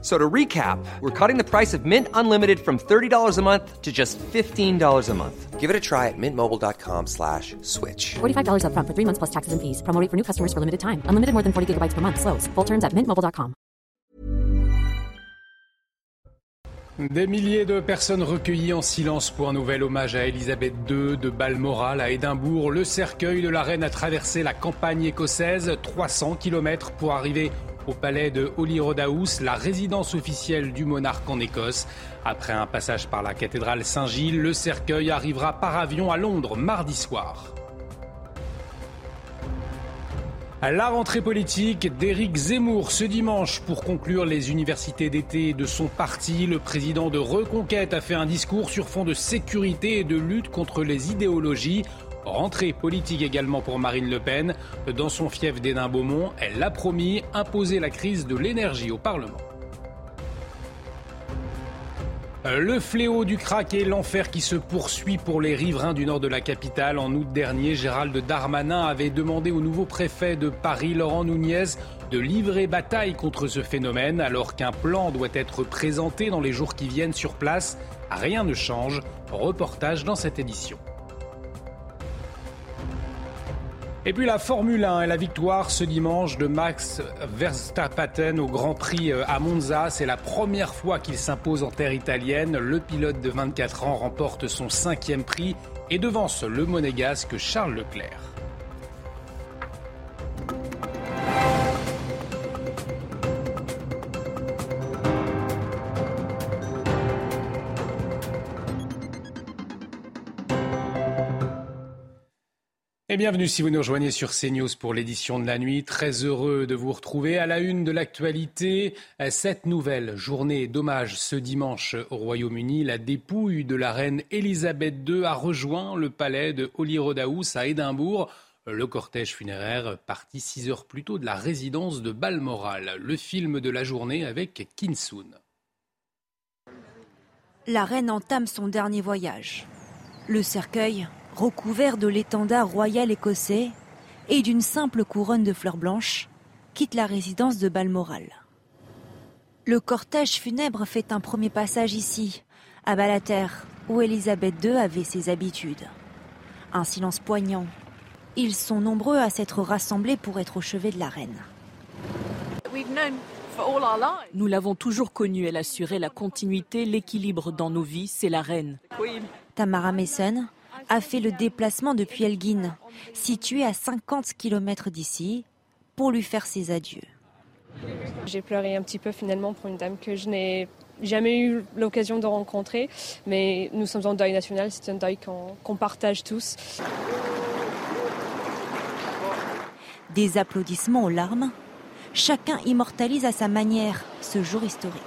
So to recap, we're cutting the price of Mint Unlimited from $30 a month to just $15 a month. Give it a try at mintmobile.com slash switch. $45 upfront for three months plus taxes and fees. Promo rate for new customers for limited time. Unlimited more than 40 gigabytes per month. Slows. Full terms at mintmobile.com. Des milliers de personnes recueillies en silence pour un nouvel hommage à Elisabeth II de Balmoral à Édimbourg. Le cercueil de la reine a traversé la campagne écossaise, 300 km pour arriver au palais de Holyrood la résidence officielle du monarque en Écosse. Après un passage par la cathédrale Saint-Gilles, le cercueil arrivera par avion à Londres mardi soir. La rentrée politique d'Éric Zemmour ce dimanche pour conclure les universités d'été de son parti. Le président de Reconquête a fait un discours sur fond de sécurité et de lutte contre les idéologies. Rentrée politique également pour Marine Le Pen. Dans son fief d'Hénin-Beaumont, elle l'a promis, imposer la crise de l'énergie au Parlement. Le fléau du crack et l'enfer qui se poursuit pour les riverains du nord de la capitale. En août dernier, Gérald Darmanin avait demandé au nouveau préfet de Paris, Laurent Nunez, de livrer bataille contre ce phénomène alors qu'un plan doit être présenté dans les jours qui viennent sur place. Rien ne change. Reportage dans cette édition. Et puis la Formule 1 et la victoire ce dimanche de Max Verstappen au Grand Prix euh, à Monza. C'est la première fois qu'il s'impose en terre italienne. Le pilote de 24 ans remporte son cinquième prix et devance le monégasque Charles Leclerc. Et bienvenue si vous nous rejoignez sur CNews pour l'édition de la nuit. Très heureux de vous retrouver à la une de l'actualité. Cette nouvelle journée d'hommage ce dimanche au Royaume-Uni, la dépouille de la reine Elisabeth II a rejoint le palais de Holyrood à Édimbourg. Le cortège funéraire parti six heures plus tôt de la résidence de Balmoral. Le film de la journée avec Kinsoon. La reine entame son dernier voyage. Le cercueil recouvert de l'étendard royal écossais et d'une simple couronne de fleurs blanches, quitte la résidence de Balmoral. Le cortège funèbre fait un premier passage ici, à Balater, où Élisabeth II avait ses habitudes. Un silence poignant. Ils sont nombreux à s'être rassemblés pour être au chevet de la reine. Nous l'avons toujours connue, elle assurait la continuité, l'équilibre dans nos vies, c'est la reine. Tamara Mason, a fait le déplacement depuis Elgin, situé à 50 km d'ici, pour lui faire ses adieux. J'ai pleuré un petit peu finalement pour une dame que je n'ai jamais eu l'occasion de rencontrer, mais nous sommes en deuil national, c'est un deuil qu'on partage tous. Des applaudissements aux larmes, chacun immortalise à sa manière ce jour historique.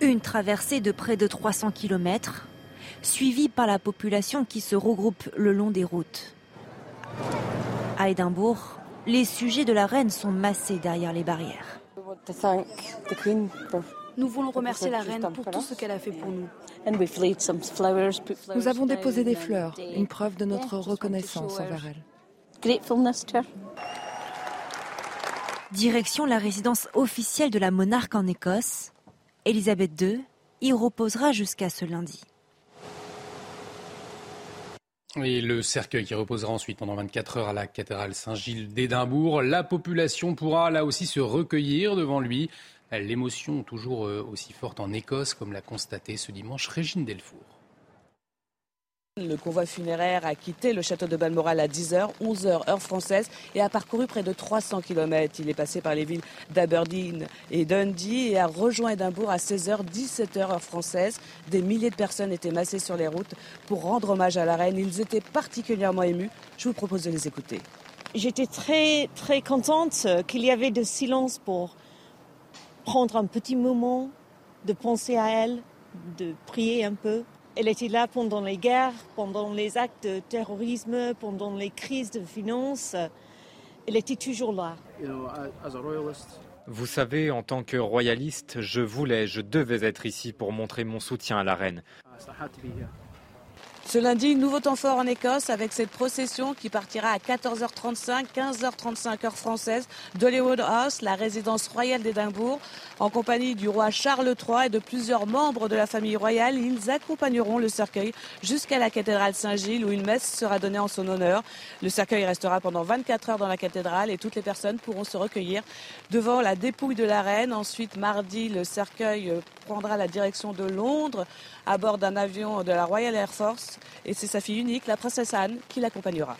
Une traversée de près de 300 km, suivi par la population qui se regroupe le long des routes. À Édimbourg, les sujets de la reine sont massés derrière les barrières. Nous voulons remercier la reine pour tout ce qu'elle a fait pour nous. Nous avons déposé des fleurs, une preuve de notre reconnaissance envers elle. Direction la résidence officielle de la monarque en Écosse, Elisabeth II y reposera jusqu'à ce lundi. Et le cercueil qui reposera ensuite pendant 24 heures à la cathédrale Saint-Gilles d'Édimbourg. La population pourra là aussi se recueillir devant lui. L'émotion toujours euh, aussi forte en Écosse, comme l'a constaté ce dimanche Régine Delfour. Le convoi funéraire a quitté le château de Balmoral à 10h, 11h heure française, et a parcouru près de 300 km. Il est passé par les villes d'Aberdeen et Dundee et a rejoint Édimbourg à 16h, 17h heure française. Des milliers de personnes étaient massées sur les routes pour rendre hommage à la reine. Ils étaient particulièrement émus. Je vous propose de les écouter. J'étais très très contente qu'il y avait de silence pour prendre un petit moment, de penser à elle, de prier un peu. Elle était là pendant les guerres, pendant les actes de terrorisme, pendant les crises de finances. Elle était toujours là. Vous savez, en tant que royaliste, je voulais, je devais être ici pour montrer mon soutien à la reine. Ce lundi, nouveau temps fort en Écosse avec cette procession qui partira à 14h35, 15h35 heure française d'Hollywood House, la résidence royale d'Édimbourg, en compagnie du roi Charles III et de plusieurs membres de la famille royale. Ils accompagneront le cercueil jusqu'à la cathédrale Saint-Gilles où une messe sera donnée en son honneur. Le cercueil restera pendant 24 heures dans la cathédrale et toutes les personnes pourront se recueillir devant la dépouille de la reine. Ensuite, mardi, le cercueil prendra la direction de Londres à bord d'un avion de la Royal Air Force et c'est sa fille unique, la princesse Anne, qui l'accompagnera.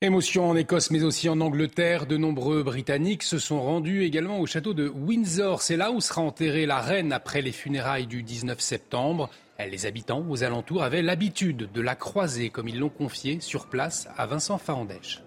Émotion en Écosse mais aussi en Angleterre. De nombreux Britanniques se sont rendus également au château de Windsor. C'est là où sera enterrée la reine après les funérailles du 19 septembre. Les habitants aux alentours avaient l'habitude de la croiser, comme ils l'ont confié sur place à Vincent Farandèche.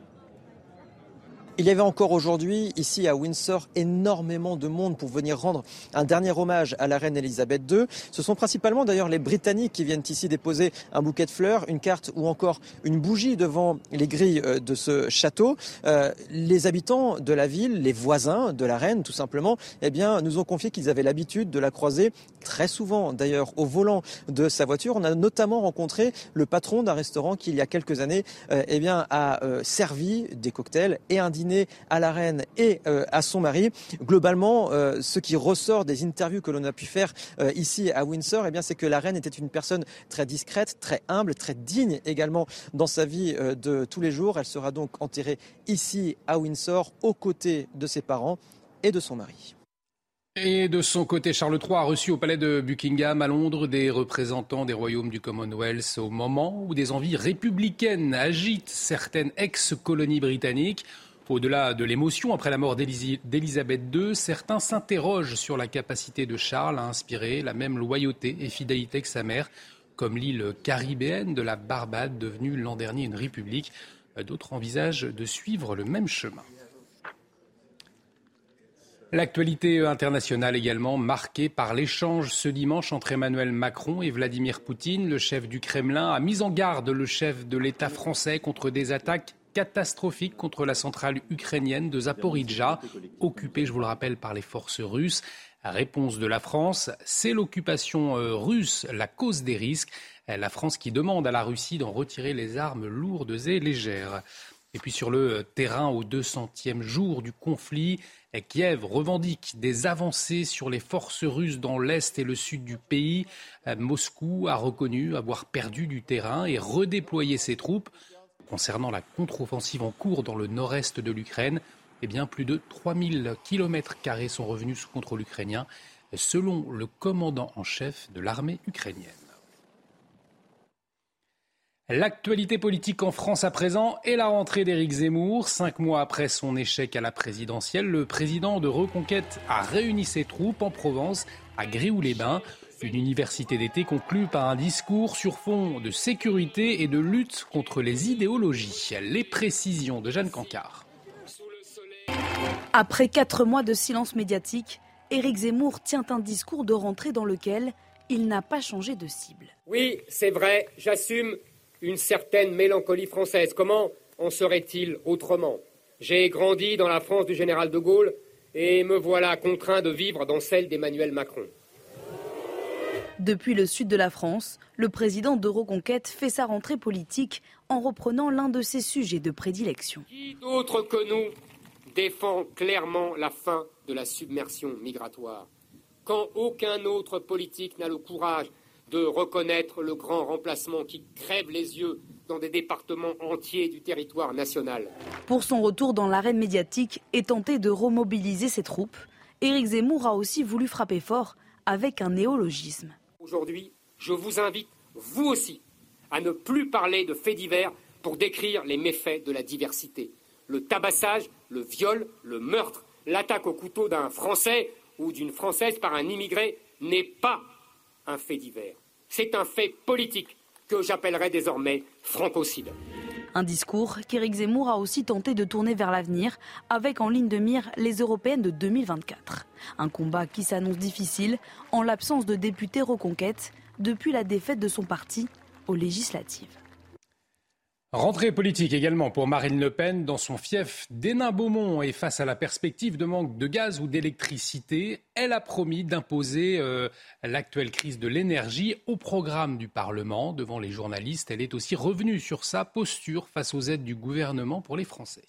Il y avait encore aujourd'hui, ici à Windsor, énormément de monde pour venir rendre un dernier hommage à la reine Elisabeth II. Ce sont principalement d'ailleurs les Britanniques qui viennent ici déposer un bouquet de fleurs, une carte ou encore une bougie devant les grilles euh, de ce château. Euh, les habitants de la ville, les voisins de la reine tout simplement, eh bien, nous ont confié qu'ils avaient l'habitude de la croiser très souvent d'ailleurs au volant de sa voiture. On a notamment rencontré le patron d'un restaurant qui il y a quelques années euh, eh bien, a servi des cocktails et un dîner à la reine et euh, à son mari. Globalement, euh, ce qui ressort des interviews que l'on a pu faire euh, ici à Windsor, eh bien, c'est que la reine était une personne très discrète, très humble, très digne également dans sa vie de tous les jours. Elle sera donc enterrée ici à Windsor aux côtés de ses parents et de son mari. Et de son côté, Charles III a reçu au palais de Buckingham à Londres des représentants des royaumes du Commonwealth au moment où des envies républicaines agitent certaines ex-colonies britanniques. Au-delà de l'émotion après la mort d'Élisabeth II, certains s'interrogent sur la capacité de Charles à inspirer la même loyauté et fidélité que sa mère, comme l'île caribéenne de la Barbade, devenue l'an dernier une république. D'autres envisagent de suivre le même chemin. L'actualité internationale également marquée par l'échange ce dimanche entre Emmanuel Macron et Vladimir Poutine. Le chef du Kremlin a mis en garde le chef de l'État français contre des attaques catastrophique contre la centrale ukrainienne de Zaporizhzhia, occupée, je vous le rappelle, par les forces russes. Réponse de la France, c'est l'occupation euh, russe la cause des risques. La France qui demande à la Russie d'en retirer les armes lourdes et légères. Et puis sur le terrain au 200e jour du conflit, Kiev revendique des avancées sur les forces russes dans l'est et le sud du pays. Moscou a reconnu avoir perdu du terrain et redéployé ses troupes. Concernant la contre-offensive en cours dans le nord-est de l'Ukraine, eh bien, plus de 3000 km sont revenus sous contrôle ukrainien, selon le commandant en chef de l'armée ukrainienne. L'actualité politique en France à présent est la rentrée d'Éric Zemmour. Cinq mois après son échec à la présidentielle, le président de Reconquête a réuni ses troupes en Provence, à Gréoux-les-Bains. Une université d'été conclue par un discours sur fond de sécurité et de lutte contre les idéologies. Les précisions de Jeanne Cancard. Après quatre mois de silence médiatique, Éric Zemmour tient un discours de rentrée dans lequel il n'a pas changé de cible. Oui, c'est vrai, j'assume une certaine mélancolie française. Comment en serait-il autrement? J'ai grandi dans la France du général de Gaulle et me voilà contraint de vivre dans celle d'Emmanuel Macron. Depuis le sud de la France, le président d'Euroconquête fait sa rentrée politique en reprenant l'un de ses sujets de prédilection. Qui d'autre que nous défend clairement la fin de la submersion migratoire? Quand aucun autre politique n'a le courage de reconnaître le grand remplacement qui crève les yeux dans des départements entiers du territoire national. Pour son retour dans l'arène médiatique et tenter de remobiliser ses troupes, Éric Zemmour a aussi voulu frapper fort avec un néologisme. Aujourd'hui, je vous invite, vous aussi, à ne plus parler de faits divers pour décrire les méfaits de la diversité. Le tabassage, le viol, le meurtre, l'attaque au couteau d'un Français ou d'une Française par un immigré n'est pas un fait divers. C'est un fait politique que j'appellerai désormais francocide. Un discours qu'Éric Zemmour a aussi tenté de tourner vers l'avenir, avec en ligne de mire les européennes de 2024. Un combat qui s'annonce difficile en l'absence de députés reconquête depuis la défaite de son parti aux législatives. Rentrée politique également pour Marine Le Pen dans son fief d'Hénin-Beaumont et face à la perspective de manque de gaz ou d'électricité, elle a promis d'imposer euh, l'actuelle crise de l'énergie au programme du Parlement. Devant les journalistes, elle est aussi revenue sur sa posture face aux aides du gouvernement pour les Français.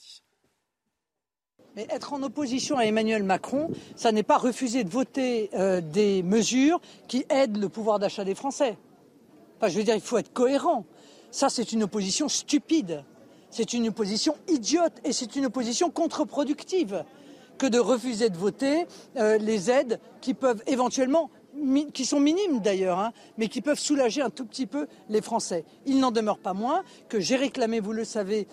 Mais être en opposition à Emmanuel Macron, ça n'est pas refuser de voter euh, des mesures qui aident le pouvoir d'achat des Français. Enfin, je veux dire, il faut être cohérent. Ça, c'est une opposition stupide. C'est une opposition idiote et c'est une opposition contre-productive que de refuser de voter euh, les aides qui peuvent éventuellement qui sont minimes d'ailleurs, hein, mais qui peuvent soulager un tout petit peu les Français. Il n'en demeure pas moins que j'ai réclamé, vous le savez,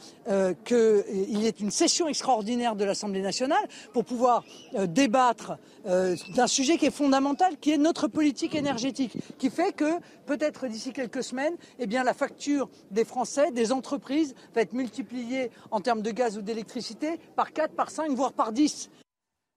qu'il y ait une session extraordinaire de l'Assemblée nationale pour pouvoir euh, débattre euh, d'un sujet qui est fondamental, qui est notre politique énergétique, qui fait que peut-être d'ici quelques semaines, eh la facture des Français, des entreprises, va être multipliée en termes de gaz ou d'électricité par 4, par 5, voire par 10.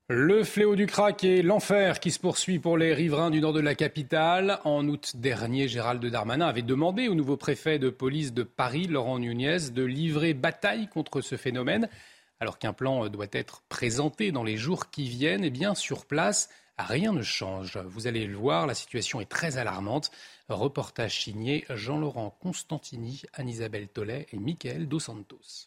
Le fléau du crack et l'enfer qui se poursuit pour les riverains du nord de la capitale. En août dernier, Gérald Darmanin avait demandé au nouveau préfet de police de Paris, Laurent Nunez, de livrer bataille contre ce phénomène. Alors qu'un plan doit être présenté dans les jours qui viennent, eh bien, sur place, rien ne change. Vous allez le voir, la situation est très alarmante. Reportage signé Jean-Laurent Constantini, Anne-Isabelle Tollet et Michael Dos Santos.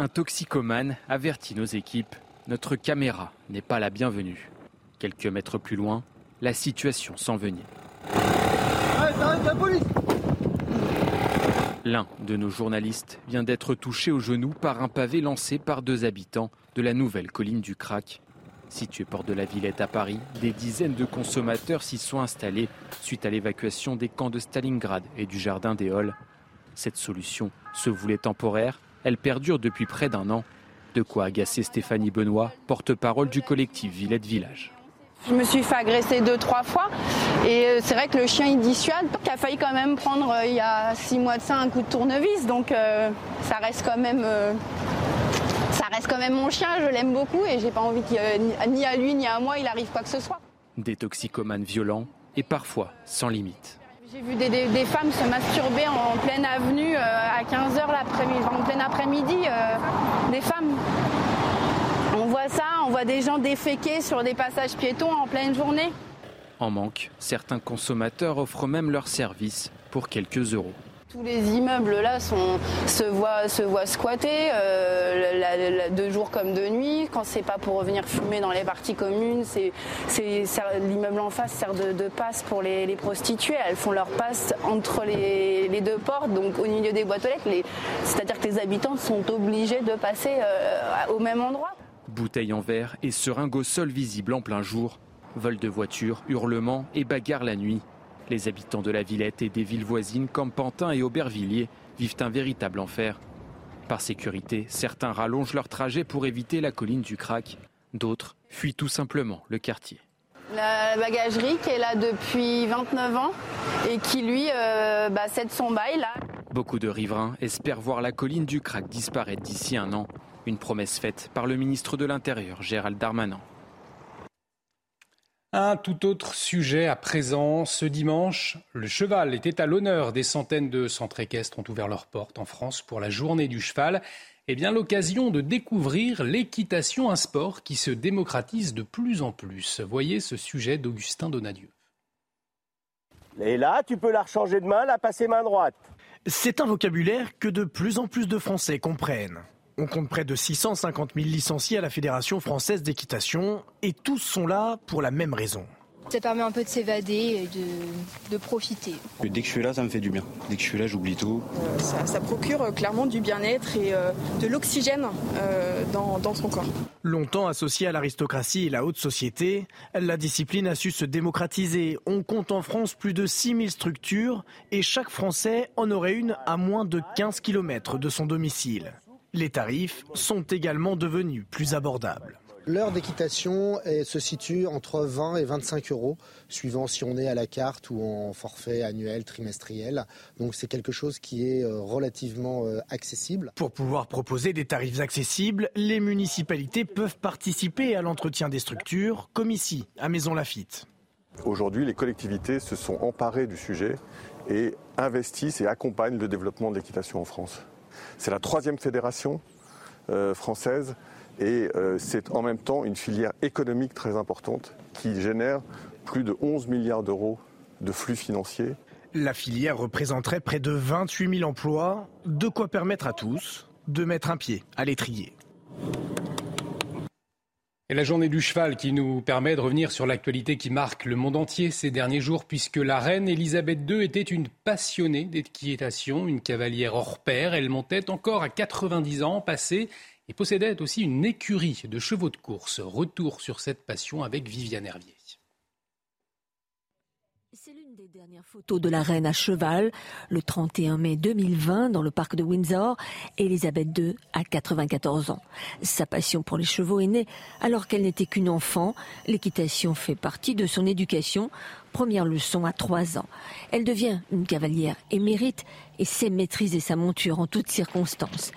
Un toxicomane avertit nos équipes. Notre caméra n'est pas la bienvenue. Quelques mètres plus loin, la situation s'envenime. L'un de nos journalistes vient d'être touché au genou par un pavé lancé par deux habitants de la nouvelle colline du Crac. Située port de la Villette à Paris, des dizaines de consommateurs s'y sont installés suite à l'évacuation des camps de Stalingrad et du jardin des Halles. Cette solution se voulait temporaire, elle perdure depuis près d'un an. De quoi agacer Stéphanie Benoît, porte-parole du collectif Villette Village. Je me suis fait agresser deux, trois fois. Et euh, c'est vrai que le chien, il dissuade. Il a failli quand même prendre, euh, il y a six mois de ça, un coup de tournevis. Donc euh, ça reste quand même. ça reste quand même mon chien, je l'aime beaucoup et j'ai pas envie que ni à lui ni à moi il arrive quoi que ce soit. Des toxicomanes violents et parfois sans limite. J'ai vu des, femmes se masturber en, pleine avenue euh, à 15h l'après-midi, en plein après-midi, euh, des femmes. On voit ça, on voit des gens déféquer sur des passages piétons en pleine journée. En manque, certains consommateurs offrent même leurs services pour quelques euros. Tous les immeubles là se, voient, se squatter euh, de jour comme de nuit. Quand c'est pas pour revenir fumer dans les parties communes, l'immeuble en face sert de, passe pour les, prostituées. Elles font leur passe entre les, deux portes, donc au milieu des boîtes aux lettres. c'est-à-dire que les habitants sont obligés de passer euh, au même endroit. Bouteilles en verre et seringues au sol visible en plein jour. Vol de voitures, hurlements et bagarres la nuit. Les habitants de la Villette et des villes voisines comme Pantin et Aubervilliers vivent un véritable enfer. Par sécurité, certains rallongent leur trajet pour éviter la colline du Crac. D'autres fuient tout simplement le quartier. La bagagerie qui est là depuis 29 ans et qui lui euh, bah, cède son bail là. Beaucoup de riverains espèrent voir la colline du Crac disparaître d'ici un an. Une promesse faite par le ministre de l'Intérieur, Gérald Darmanin. Un tout autre sujet à présent. Ce dimanche, le cheval était à l'honneur. Des centaines de centres équestres ont ouvert leurs portes en France pour la journée du cheval. Eh bien, l'occasion de découvrir l'équitation, un sport qui se démocratise de plus en plus. Voyez ce sujet d'Augustin Donadieu. Et là, tu peux la rechanger de main, la passer main droite. C'est un vocabulaire que de plus en plus de Français comprennent. On compte près de 650 000 licenciés à la Fédération française d'équitation et tous sont là pour la même raison. Ça permet un peu de s'évader et de, profiter. Dès que je suis là, ça me fait du bien. Dès que je suis là, j'oublie tout. Euh, ça, procure euh, clairement du bien-être et euh, de l'oxygène dans, dans son corps. Longtemps associée à l'aristocratie et la haute société, la discipline a su se démocratiser. On compte en France plus de 6000 structures et chaque Français en aurait une à moins de 15 km de son domicile. Les tarifs sont également devenus plus abordables. L'heure d'équitation se situe entre 20 et 25 euros, suivant si on est à la carte ou en forfait annuel, trimestriel. Donc c'est quelque chose qui est euh, relativement euh, accessible. Pour pouvoir proposer des tarifs accessibles, les municipalités peuvent participer à l'entretien des structures, comme ici, à Maison Lafitte. Aujourd'hui, les collectivités se sont emparées du sujet et investissent et accompagnent le développement de l'équitation en France. C'est la troisième fédération euh, française et euh, c'est en même temps une filière économique très importante qui génère plus de 11 milliards d'euros de flux financiers. La filière représenterait près de 28 000 emplois, de quoi permettre à tous de mettre un pied à l'étrier. Et la journée du cheval qui nous permet de revenir sur l'actualité qui marque le monde entier ces derniers jours, puisque la reine Elisabeth II était une passionnée d'équitation, une cavalière hors pair. Elle montait encore à 90 ans passés et possédait aussi une écurie de chevaux de course. Retour sur cette passion avec Viviane Hervier. Des dernières photos de la reine à cheval, le 31 mai 2020 dans le parc de Windsor. Elisabeth II a 94 ans. Sa passion pour les chevaux est née alors qu'elle n'était qu'une enfant. L'équitation fait partie de son éducation. Première leçon à 3 ans. Elle devient une cavalière émérite et sait maîtriser sa monture en toutes circonstances.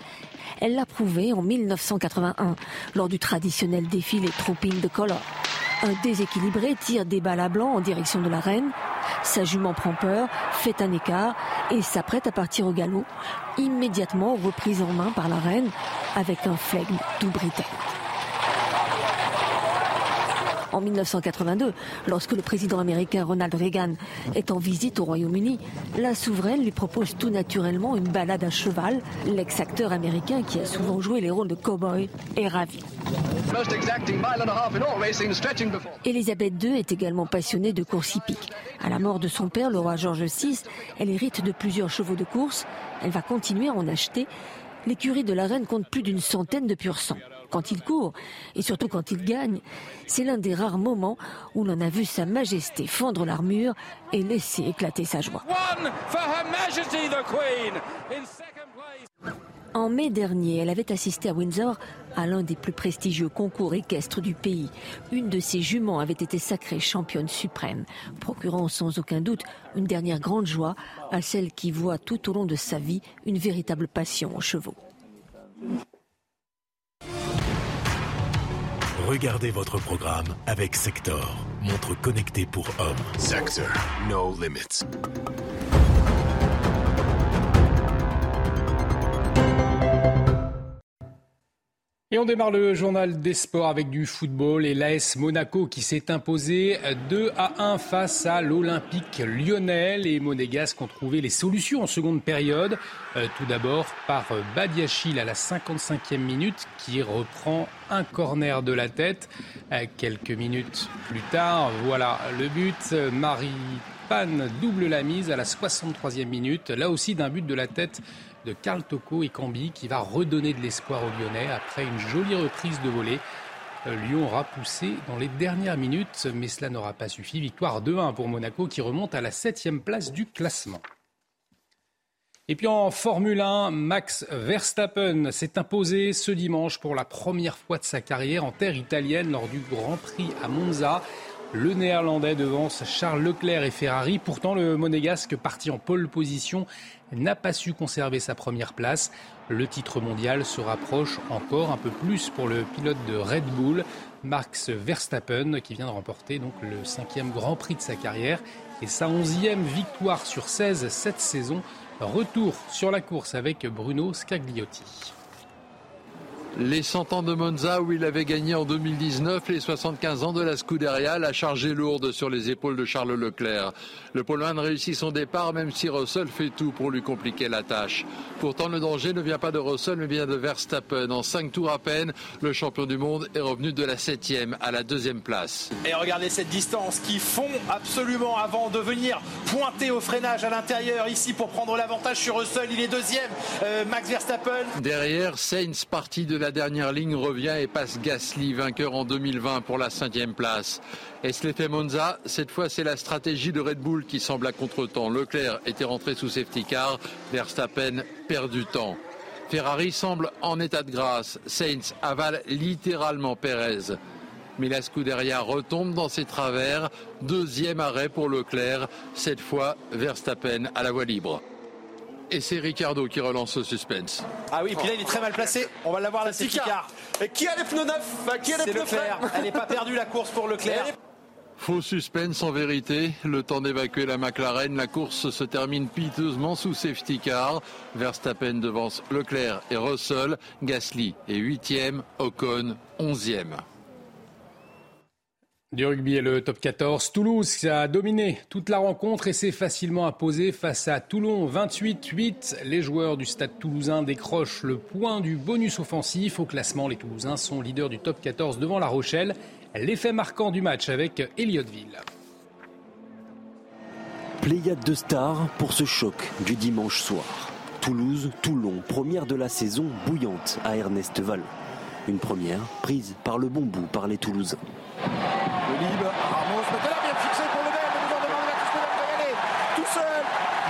Elle l'a prouvé en 1981 lors du traditionnel défilé Trooping the Color. Un déséquilibré tire des balles à blanc en direction de la reine. Sa jument prend peur, fait un écart et s'apprête à partir au galop, immédiatement reprise en main par la reine avec un flegme tout britannique. En 1982, lorsque le président américain Ronald Reagan est en visite au Royaume-Uni, la souveraine lui propose tout naturellement une balade à cheval. L'ex-acteur américain, qui a souvent joué les rôles de cow-boy, est ravi. Elisabeth II est également passionnée de course hippique. À la mort de son père, le roi George VI, elle hérite de plusieurs chevaux de course. Elle va continuer à en acheter. L'écurie de la reine compte plus d'une centaine de pur sang quand il court, et surtout quand il gagne, c'est l'un des rares moments où l'on a vu Sa Majesté fendre l'armure et laisser éclater sa joie. En mai dernier, elle avait assisté à Windsor à l'un des plus prestigieux concours équestres du pays. Une de ses juments avait été sacrée championne suprême, procurant sans aucun doute une dernière grande joie à celle qui voit tout au long de sa vie une véritable passion aux chevaux. Regardez votre programme avec Sector, montre connectée pour hommes. Sector, no limits. Et on démarre le journal des sports avec du football et l'AS Monaco qui s'est imposé 2 à 1 face à l'Olympique lyonnais. Les Monégasques ont trouvé les solutions en seconde période. Euh, tout d'abord par Badiachil à la 55e minute qui reprend un corner de la tête. Euh, quelques minutes plus tard, voilà le but. Marie Pan double la mise à la 63e minute. Là aussi d'un but de la tête de Karl Toko et Cambi qui va redonner de l'espoir aux Lyonnais après une jolie reprise de volée. Euh, Lyon aura poussé dans les dernières minutes, mais cela n'aura pas suffi. Victoire 2-1 pour Monaco qui remonte à la septième place du classement. Et puis en Formule 1, Max Verstappen s'est imposé ce dimanche pour la première fois de sa carrière en terre italienne lors du Grand Prix à Monza. Le néerlandais devance Charles Leclerc et Ferrari. Pourtant, le monégasque parti en pole position n'a pas su conserver sa première place. Le titre mondial se rapproche encore un peu plus pour le pilote de Red Bull, Max Verstappen, qui vient de remporter donc le cinquième Grand Prix de sa carrière et sa onzième victoire sur 16 cette saison. Retour sur la course avec Bruno Scagliotti. Les 100 ans de Monza où il avait gagné en 2019, les 75 ans de la Scuderia, la charge lourde sur les épaules de Charles Leclerc. Le Poleman réussit son départ même si Russell fait tout pour lui compliquer la tâche. Pourtant le danger ne vient pas de Russell mais bien de Verstappen. En 5 tours à peine, le champion du monde est revenu de la 7e à la deuxième place. Et regardez cette distance qui fond absolument avant de venir pointer au freinage à l'intérieur ici pour prendre l'avantage sur Russell. Il est deuxième, euh, Max Verstappen. Derrière, Sainz parti de la dernière ligne revient et passe Gasly, vainqueur en 2020 pour la cinquième place. Et l'effet Monza, cette fois c'est la stratégie de Red Bull qui semble à contre-temps. Leclerc était rentré sous safety car, Verstappen perd du temps. Ferrari semble en état de grâce. Sainz avale littéralement Perez. Mais la Scuderia retombe dans ses travers. Deuxième arrêt pour Leclerc. Cette fois, Verstappen à la voie libre. Et c'est Ricardo qui relance le suspense. Ah oui, puis là il est très mal placé. On va l'avoir la safety car. Et qui a les pneus neufs Qui a les pneus Leclerc. Elle n'est pas perdue la course pour Leclerc. Faux suspense en vérité. Le temps d'évacuer la McLaren. La course se termine piteusement sous safety car. Verstappen devance Leclerc et Russell. Gasly est 8e. Ocon 11e. Du rugby et le top 14, Toulouse a dominé toute la rencontre et s'est facilement imposé face à Toulon 28-8. Les joueurs du stade toulousain décrochent le point du bonus offensif. Au classement, les Toulousains sont leaders du top 14 devant La Rochelle. L'effet marquant du match avec Elliottville. Pléiade de stars pour ce choc du dimanche soir. Toulouse, Toulon, première de la saison bouillante à Ernest Vallon. Une première prise par le bon bout par les Toulousains. Le libre, Ramos, maintenant bien fixé pour le le gouvernement de Mathis Lebel va y aller. Tout seul,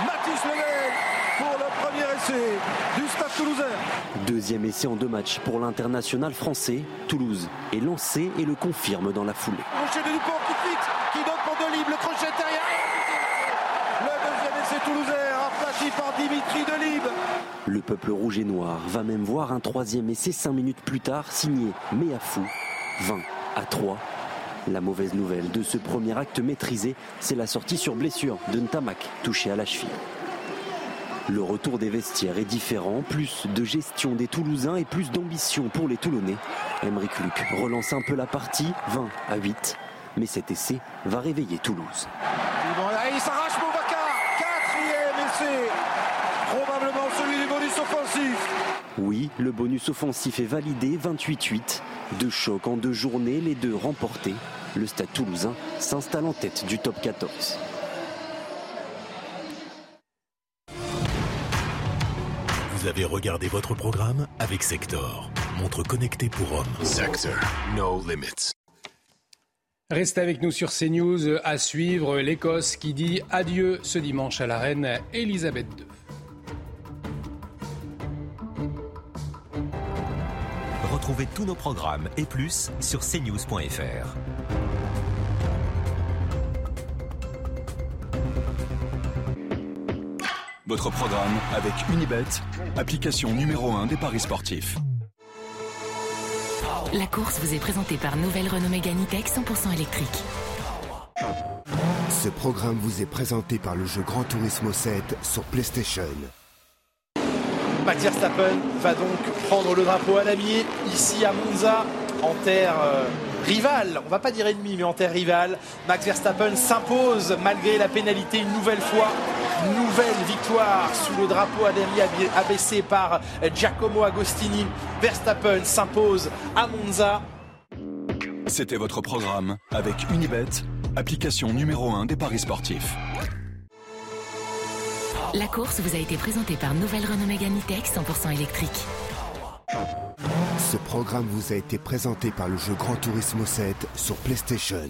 Mathis Lebel pour le premier essai du Stade toulousain. Deuxième essai en deux matchs pour l'international français. Toulouse est lancé et le confirme dans la foulée. Crochet de Dupont qui fixe, qui donne pour Delibes, le crochet derrière. Le deuxième essai toulousain, aplati par Dimitri Delibes. Le peuple rouge et noir va même voir un troisième essai cinq minutes plus tard signé Méafou. 20 à 3 la mauvaise nouvelle de ce premier acte maîtrisé, c'est la sortie sur blessure de Ntamak, touché à la cheville. Le retour des vestiaires est différent, plus de gestion des Toulousains et plus d'ambition pour les Toulonnais. Emeric Luc relance un peu la partie, 20 à 8, mais cet essai va réveiller Toulouse. Il s'arrache quatrième essai, probablement celui du bonus offensif. Oui, le bonus offensif est validé, 28-8. Deux chocs en deux journées, les deux remportés. Le stade toulousain s'installe en tête du top 14. Vous avez regardé votre programme avec Sector, montre connectée pour hommes. Sector, no limits. Restez avec nous sur CNews à suivre l'Écosse qui dit adieu ce dimanche à la reine Elisabeth II. Retrouvez tous nos programmes et plus sur cnews.fr. Votre programme avec Unibet, application numéro 1 des paris sportifs. La course vous est présentée par Nouvelle Renault Mégane E-Tech 100% électrique. Ce programme vous est présenté par le jeu Grand Turismo 7 sur PlayStation. Max Verstappen va donc prendre le drapeau à damier ici à Monza en terre euh, rivale, on va pas dire ennemi mais en terre rivale. Max Verstappen s'impose malgré la pénalité une nouvelle fois. Nouvelle victoire sous le drapeau à damier abaissé par Giacomo Agostini. Verstappen s'impose à Monza. C'était votre programme avec Unibet, application numéro 1 des paris sportifs. La course vous a été présentée par Nouvelle Renault Mégane E-Tech 100% électrique. Ce programme vous a été présenté par le jeu Grand Turismo 7 sur PlayStation.